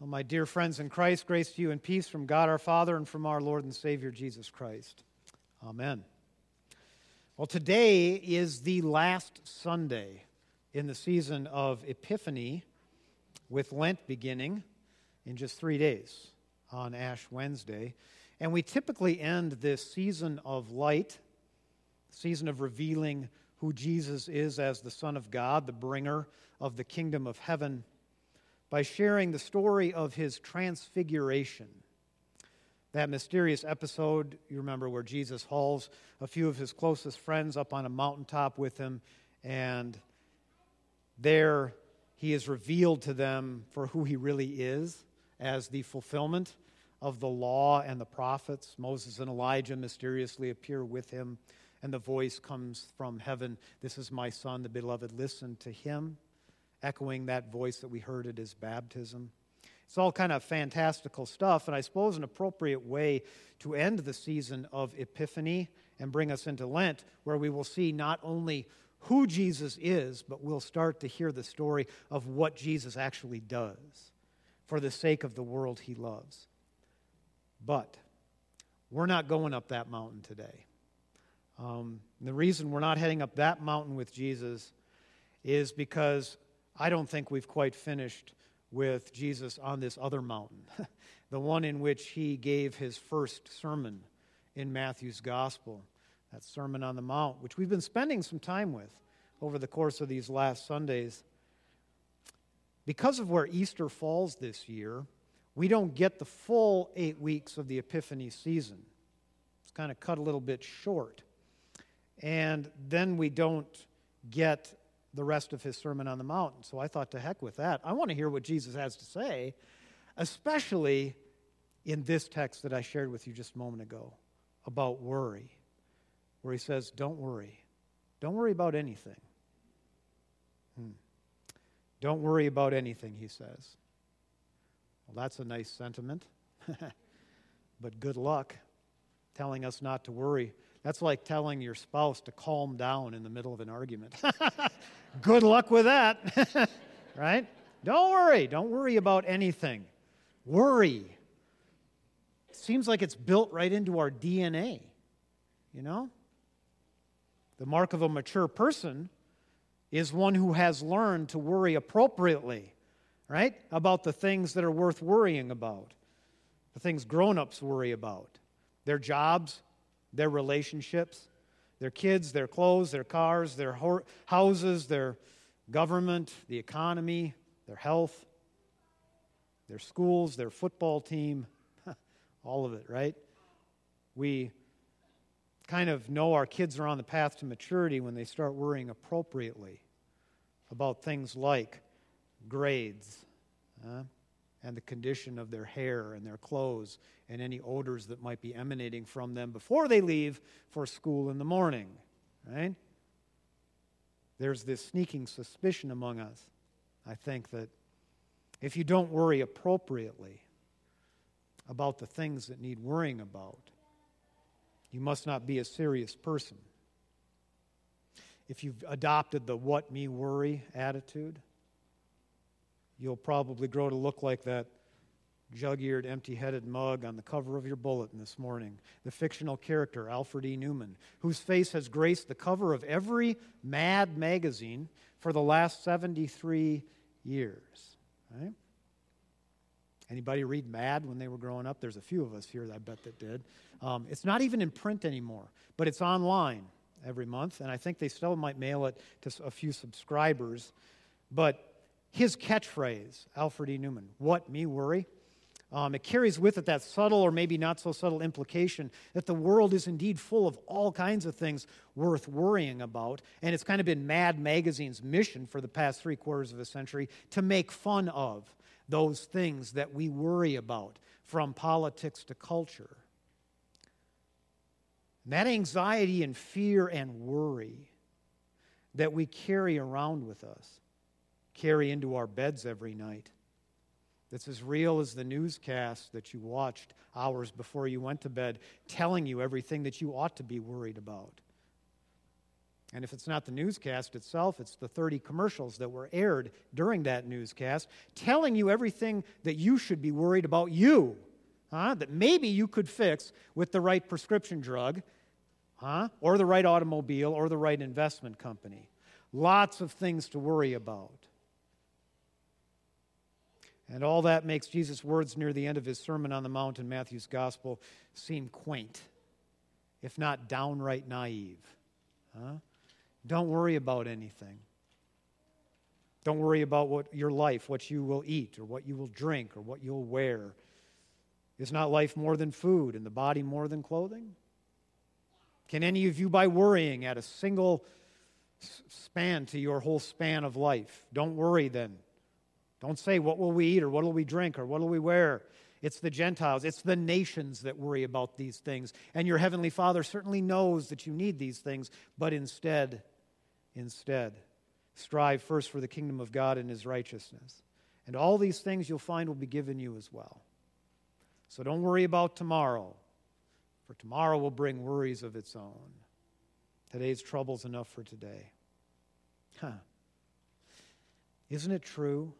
Well, my dear friends in Christ, grace to you and peace from God our Father and from our Lord and Savior Jesus Christ. Amen. Well, today is the last Sunday in the season of Epiphany, with Lent beginning in just three days on Ash Wednesday. And we typically end this season of light, season of revealing who Jesus is as the Son of God, the bringer of the kingdom of heaven by sharing the story of his transfiguration. That mysterious episode, you remember, where Jesus hauls a few of his closest friends up on a mountaintop with him, and there he is revealed to them for who he really is as the fulfillment of the law and the prophets. Moses and Elijah mysteriously appear with him, and the voice comes from heaven This is my son, the beloved, listen to him echoing that voice that we heard at his baptism. It's all kind of fantastical stuff, and I suppose an appropriate way to end the season of Epiphany and bring us into Lent, where we will see not only who Jesus is, but we'll start to hear the story of what Jesus actually does for the sake of the world he loves. But we're not going up that mountain today. Um, the reason we're not heading up that mountain with Jesus is because I don't think we've quite finished with Jesus on this other mountain, the one in which he gave his first sermon in Matthew's gospel, that Sermon on the Mount, which we've been spending some time with over the course of these last Sundays. Because of where Easter falls this year, we don't get the full eight weeks of the Epiphany season. It's kind of cut a little bit short. And then we don't get the rest of his Sermon on the Mount. So I thought, to heck with that. I want to hear what Jesus has to say, especially in this text that I shared with you just a moment ago about worry, where he says, Don't worry. Don't worry about anything. Hmm. Don't worry about anything, he says. Well, that's a nice sentiment, but good luck telling us not to worry. That's like telling your spouse to calm down in the middle of an argument. Good luck with that, right? Don't worry. Don't worry about anything. Worry. seems like it's built right into our DNA, you know? The mark of a mature person is one who has learned to worry appropriately, right? About the things that are worth worrying about, the things grown ups worry about their jobs, their relationships, their kids, their clothes, their cars, their ho- houses, their government, the economy, their health, their schools, their football team, all of it, right? We kind of know our kids are on the path to maturity when they start worrying appropriately about things like grades. Uh, and the condition of their hair and their clothes and any odors that might be emanating from them before they leave for school in the morning, right? There's this sneaking suspicion among us, I think, that if you don't worry appropriately about the things that need worrying about, you must not be a serious person. If you've adopted the what me worry attitude, you'll probably grow to look like that jug eared, empty headed mug on the cover of your bulletin this morning, the fictional character Alfred E. Neuman, whose face has graced the cover of every Mad magazine for the last 73 years. Right? Anybody read Mad when they were growing up? There's a few of us here, I bet, that did. Um, it's not even in print anymore, but it's online every month, and I think they still might mail it to a few subscribers. But his catchphrase, Alfred E. Neuman, what me worry? Um, it carries with it that subtle or maybe not so subtle implication that the world is indeed full of all kinds of things worth worrying about. And it's kind of been Mad Magazine's mission for the past three quarters of a century to make fun of those things that we worry about, from politics to culture. And that anxiety and fear and worry that we carry around with us carry into our beds every night. That's as real as the newscast that you watched hours before you went to bed, telling you everything that you ought to be worried about. And if it's not the newscast itself, it's the 30 commercials that were aired during that newscast telling you everything that you should be worried about you, huh? that maybe you could fix with the right prescription drug, huh? or the right automobile, or the right investment company. Lots of things to worry about. And all that makes Jesus' words near the end of his Sermon on the Mount in Matthew's Gospel seem quaint, if not downright naive. Huh? Don't worry about anything. Don't worry about what your life, what you will eat, or what you will drink, or what you'll wear. Is not life more than food, and the body more than clothing? Can any of you, by worrying, add a single span to your whole span of life? Don't worry then. Don't say, What will we eat, or what will we drink, or what will we wear? It's the Gentiles, it's the nations that worry about these things. And your Heavenly Father certainly knows that you need these things, but instead, instead, strive first for the kingdom of God and His righteousness. And all these things you'll find will be given you as well. So don't worry about tomorrow, for tomorrow will bring worries of its own. Today's trouble's enough for today. Huh. Isn't it true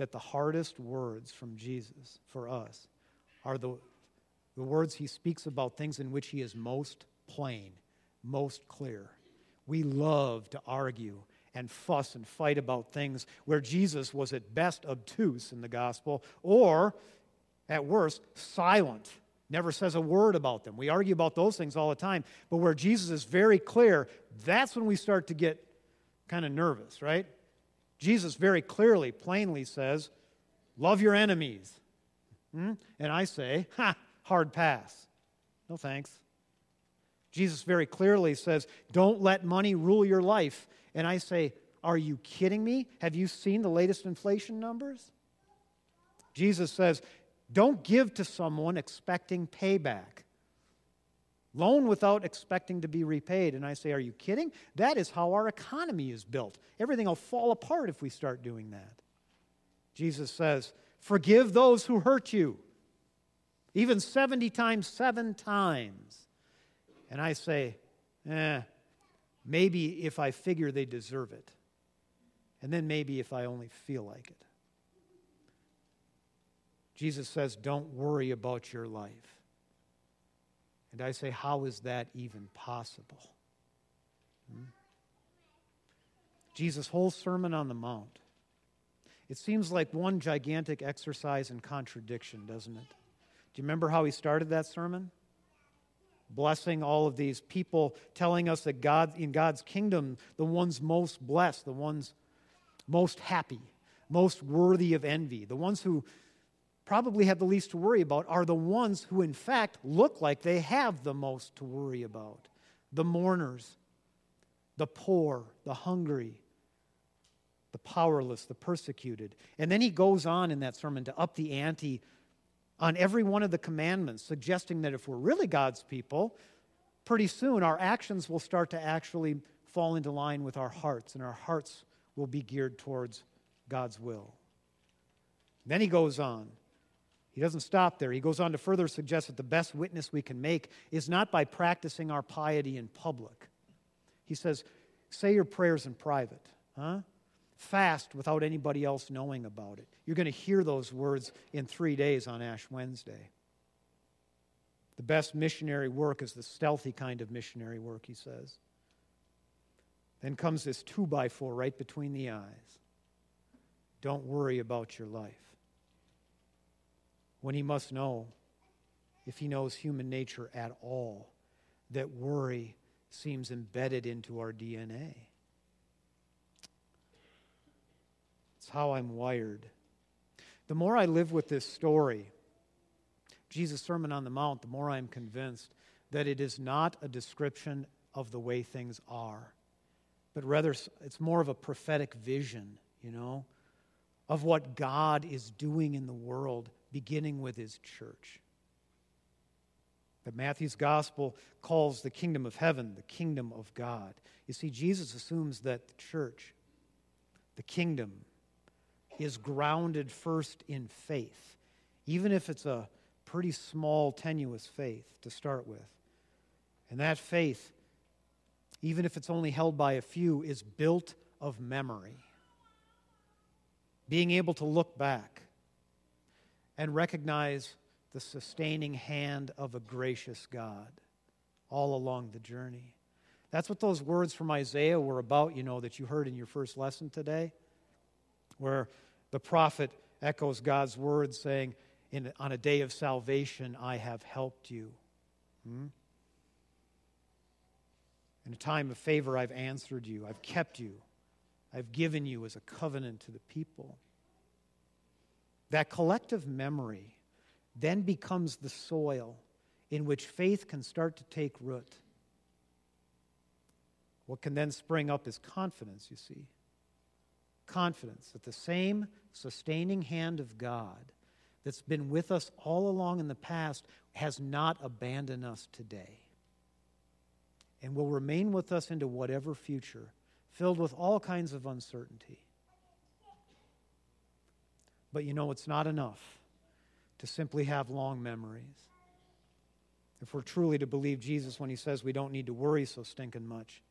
that the hardest words from Jesus for us are the, the words he speaks about things in which he is most plain, most clear. We love to argue and fuss and fight about things where Jesus was at best obtuse in the gospel or, at worst, silent, never says a word about them. We argue about those things all the time, but where Jesus is very clear, that's when we start to get kind of nervous, right? Jesus very clearly, plainly says, Love your enemies. Hmm? And I say, Ha, hard pass. No thanks. Jesus very clearly says, Don't let money rule your life. And I say, Are you kidding me? Have you seen the latest inflation numbers? Jesus says, Don't give to someone expecting payback. Loan without expecting to be repaid. And I say, Are you kidding? That is how our economy is built. Everything will fall apart if we start doing that. Jesus says, Forgive those who hurt you, even 70 times, seven times. And I say, Eh, maybe if I figure they deserve it. And then maybe if I only feel like it. Jesus says, Don't worry about your life. And I say, how is that even possible? Hmm? Jesus' whole Sermon on the Mount. It seems like one gigantic exercise in contradiction, doesn't it? Do you remember how he started that sermon? Blessing all of these people, telling us that God, in God's kingdom, the ones most blessed, the ones most happy, most worthy of envy, the ones who probably have the least to worry about are the ones who, in fact, look like they have the most to worry about the mourners, the poor, the hungry, the powerless, the persecuted. And then he goes on in that sermon to up the ante on every one of the commandments, suggesting that if we're really God's people, pretty soon our actions will start to actually fall into line with our hearts, and our hearts will be geared towards God's will. Then he goes on he doesn't stop there. He goes on to further suggest that the best witness we can make is not by practicing our piety in public. He says, say your prayers in private. Huh? Fast without anybody else knowing about it. You're going to hear those words in three days on Ash Wednesday. The best missionary work is the stealthy kind of missionary work, he says. Then comes this two by four right between the eyes. Don't worry about your life when he must know, if he knows human nature at all, that worry seems embedded into our DNA. It's how I'm wired. The more I live with this story, Jesus' Sermon on the Mount, the more I'm convinced that it is not a description of the way things are, but rather it's more of a prophetic vision, you know, of what God is doing in the world beginning with his church. But Matthew's gospel calls the kingdom of heaven the kingdom of God. You see, Jesus assumes that the church, the kingdom, is grounded first in faith, even if it's a pretty small, tenuous faith to start with. And that faith even if it's only held by a few, is built of memory. Being able to look back and recognize the sustaining hand of a gracious God all along the journey. That's what those words from Isaiah were about, you know, that you heard in your first lesson today, where the prophet echoes God's words saying, in, On a day of salvation, I have helped you. Hmm? In a time of favor, I've answered you, I've kept you, I've given you as a covenant to the people. That collective memory then becomes the soil in which faith can start to take root. What can then spring up is confidence, you see. Confidence that the same sustaining hand of God that's been with us all along in the past has not abandoned us today and will remain with us into whatever future, filled with all kinds of uncertainty. But you know, it's not enough to simply have long memories. If we're truly to believe Jesus when he says we don't need to worry so stinking much,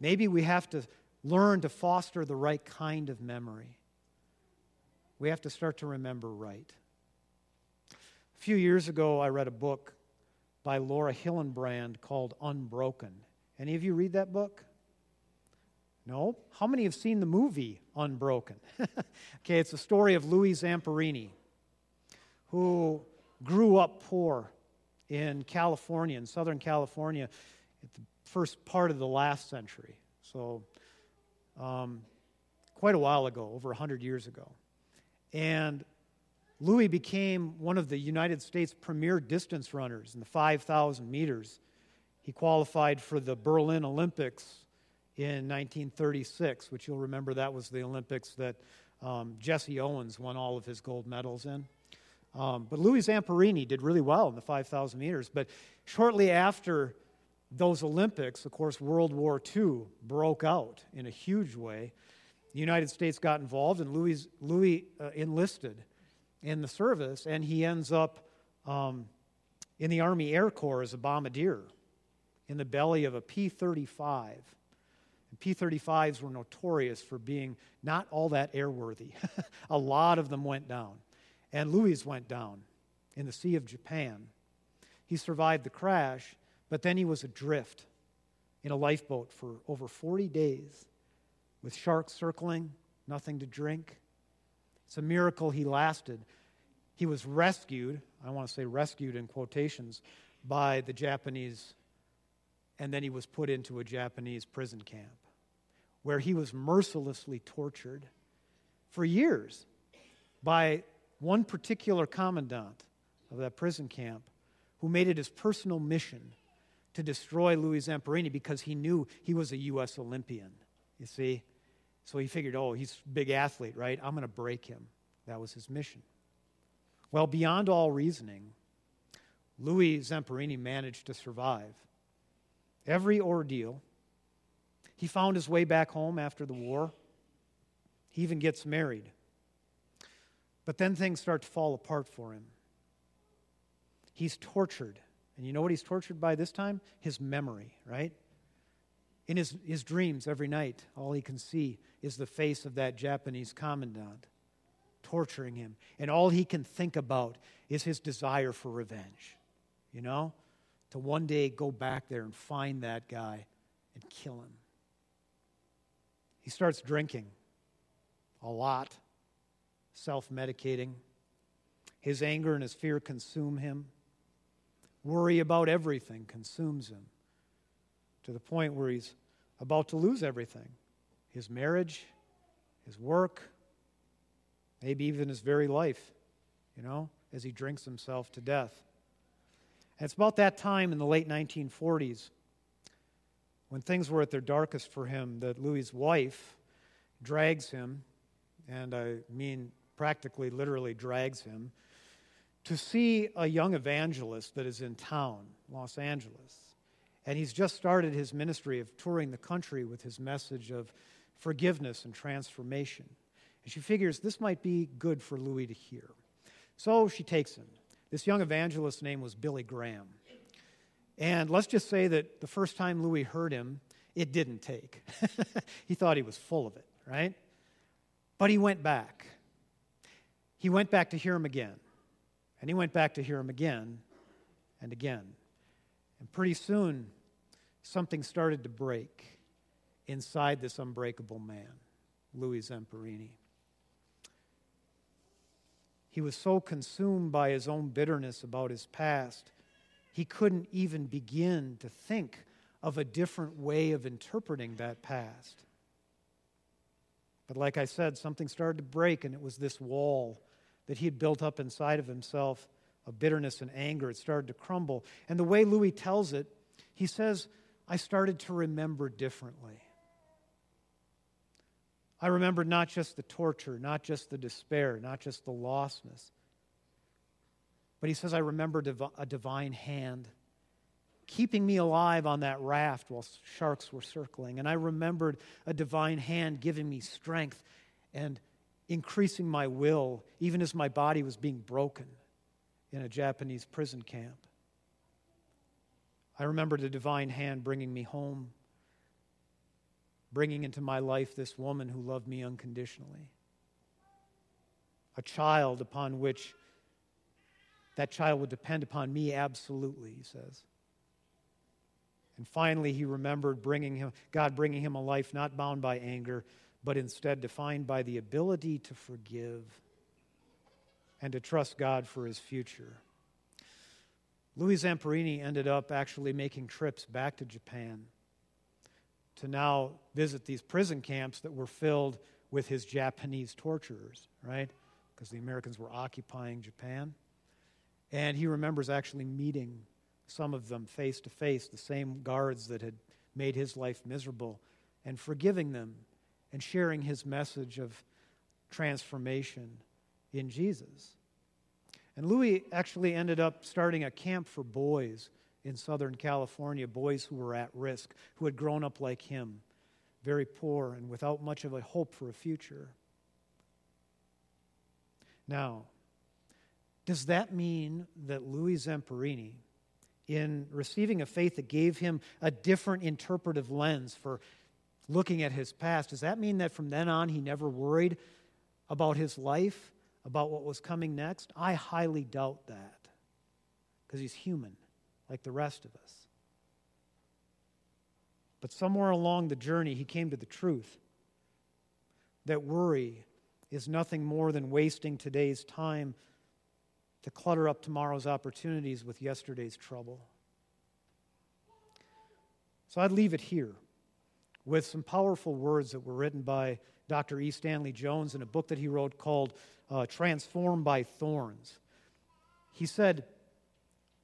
maybe we have to learn to foster the right kind of memory. We have to start to remember right. A few years ago, I read a book by Laura Hillenbrand called Unbroken. Any of you read that book? No? How many have seen the movie Unbroken? okay, it's the story of Louis Zamperini, who grew up poor in California, in Southern California, at the first part of the last century. So, um, quite a while ago, over 100 years ago. And Louis became one of the United States premier distance runners in the 5,000 meters. He qualified for the Berlin Olympics in 1936, which you'll remember that was the Olympics that um, Jesse Owens won all of his gold medals in. Um, but Louis Zamperini did really well in the 5,000 meters. But shortly after those Olympics, of course, World War II broke out in a huge way. The United States got involved, and Louis, Louis uh, enlisted in the service, and he ends up um, in the Army Air Corps as a bombardier in the belly of a P 35. P 35s were notorious for being not all that airworthy. a lot of them went down. And Louis went down in the Sea of Japan. He survived the crash, but then he was adrift in a lifeboat for over 40 days with sharks circling, nothing to drink. It's a miracle he lasted. He was rescued, I want to say rescued in quotations, by the Japanese, and then he was put into a Japanese prison camp where he was mercilessly tortured for years by one particular commandant of that prison camp who made it his personal mission to destroy Louis Zamperini because he knew he was a U.S. Olympian, you see? So he figured, oh, he's a big athlete, right? I'm going to break him. That was his mission. Well, beyond all reasoning, Louis Zamperini managed to survive every ordeal. He found his way back home after the war. He even gets married. But then things start to fall apart for him. He's tortured. And you know what he's tortured by this time? His memory, right? In his, his dreams every night, all he can see is the face of that Japanese commandant torturing him. And all he can think about is his desire for revenge, you know? To one day go back there and find that guy and kill him. He starts drinking a lot, self medicating. His anger and his fear consume him. Worry about everything consumes him to the point where he's about to lose everything his marriage, his work, maybe even his very life, you know, as he drinks himself to death. And it's about that time in the late 1940s when things were at their darkest for him that Louis's wife drags him, and I mean practically, literally drags him, to see a young evangelist that is in town, Los Angeles. And he's just started his ministry of touring the country with his message of forgiveness and transformation. And she figures this might be good for Louis to hear. So she takes him. This young evangelist's name was Billy Graham. And let's just say that the first time Louis heard him, it didn't take. he thought he was full of it, right? But he went back. He went back to hear him again. And he went back to hear him again and again. And pretty soon, something started to break inside this unbreakable man, Louis Zamperini. He was so consumed by his own bitterness about his past, he couldn't even begin to think of a different way of interpreting that past. But like I said, something started to break, and it was this wall that he had built up inside of himself of bitterness and anger. It started to crumble. And the way Louis tells it, he says, I started to remember differently. I remembered not just the torture, not just the despair, not just the lostness, but he says, I remembered a divine hand keeping me alive on that raft while sharks were circling. And I remembered a divine hand giving me strength and increasing my will, even as my body was being broken in a Japanese prison camp. I remember the divine hand bringing me home, bringing into my life this woman who loved me unconditionally, a child upon which that child would depend upon me absolutely, he says. And finally, he remembered bringing him, God bringing him a life not bound by anger, but instead defined by the ability to forgive and to trust God for his future. Louis Zamperini ended up actually making trips back to Japan to now visit these prison camps that were filled with his Japanese torturers, right? Because the Americans were occupying Japan. And he remembers actually meeting some of them face to face, the same guards that had made his life miserable, and forgiving them and sharing his message of transformation in Jesus. And Louis actually ended up starting a camp for boys in Southern California, boys who were at risk, who had grown up like him, very poor and without much of a hope for a future. Now, does that mean that Louis Zamperini, in receiving a faith that gave him a different interpretive lens for looking at his past, does that mean that from then on he never worried about his life, about what was coming next? I highly doubt that because he's human like the rest of us. But somewhere along the journey, he came to the truth that worry is nothing more than wasting today's time to clutter up tomorrow's opportunities with yesterday's trouble. So I'd leave it here with some powerful words that were written by Dr. E. Stanley Jones in a book that he wrote called uh, Transformed by Thorns. He said,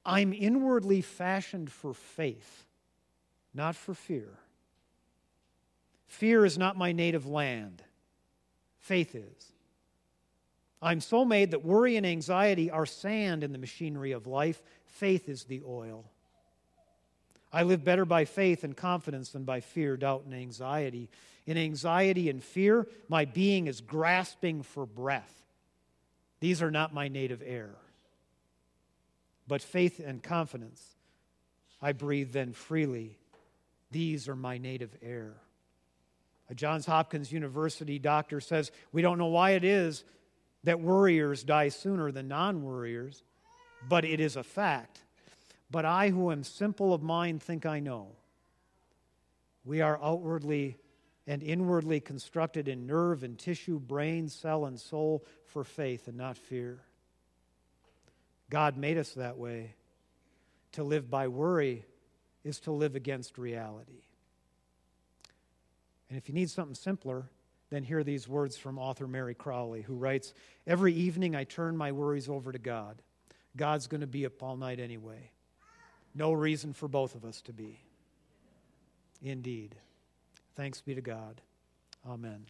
I'm inwardly fashioned for faith, not for fear. Fear is not my native land, faith is. I'm so made that worry and anxiety are sand in the machinery of life. Faith is the oil. I live better by faith and confidence than by fear, doubt, and anxiety. In anxiety and fear, my being is grasping for breath. These are not my native air. But faith and confidence, I breathe then freely. These are my native air. A Johns Hopkins University doctor says, We don't know why it is that worriers die sooner than non worriers, but it is a fact. But I, who am simple of mind, think I know. We are outwardly and inwardly constructed in nerve and tissue, brain, cell, and soul for faith and not fear. God made us that way. To live by worry is to live against reality. And if you need something simpler, then hear these words from author Mary Crowley, who writes Every evening I turn my worries over to God. God's going to be up all night anyway. No reason for both of us to be. Indeed. Thanks be to God. Amen.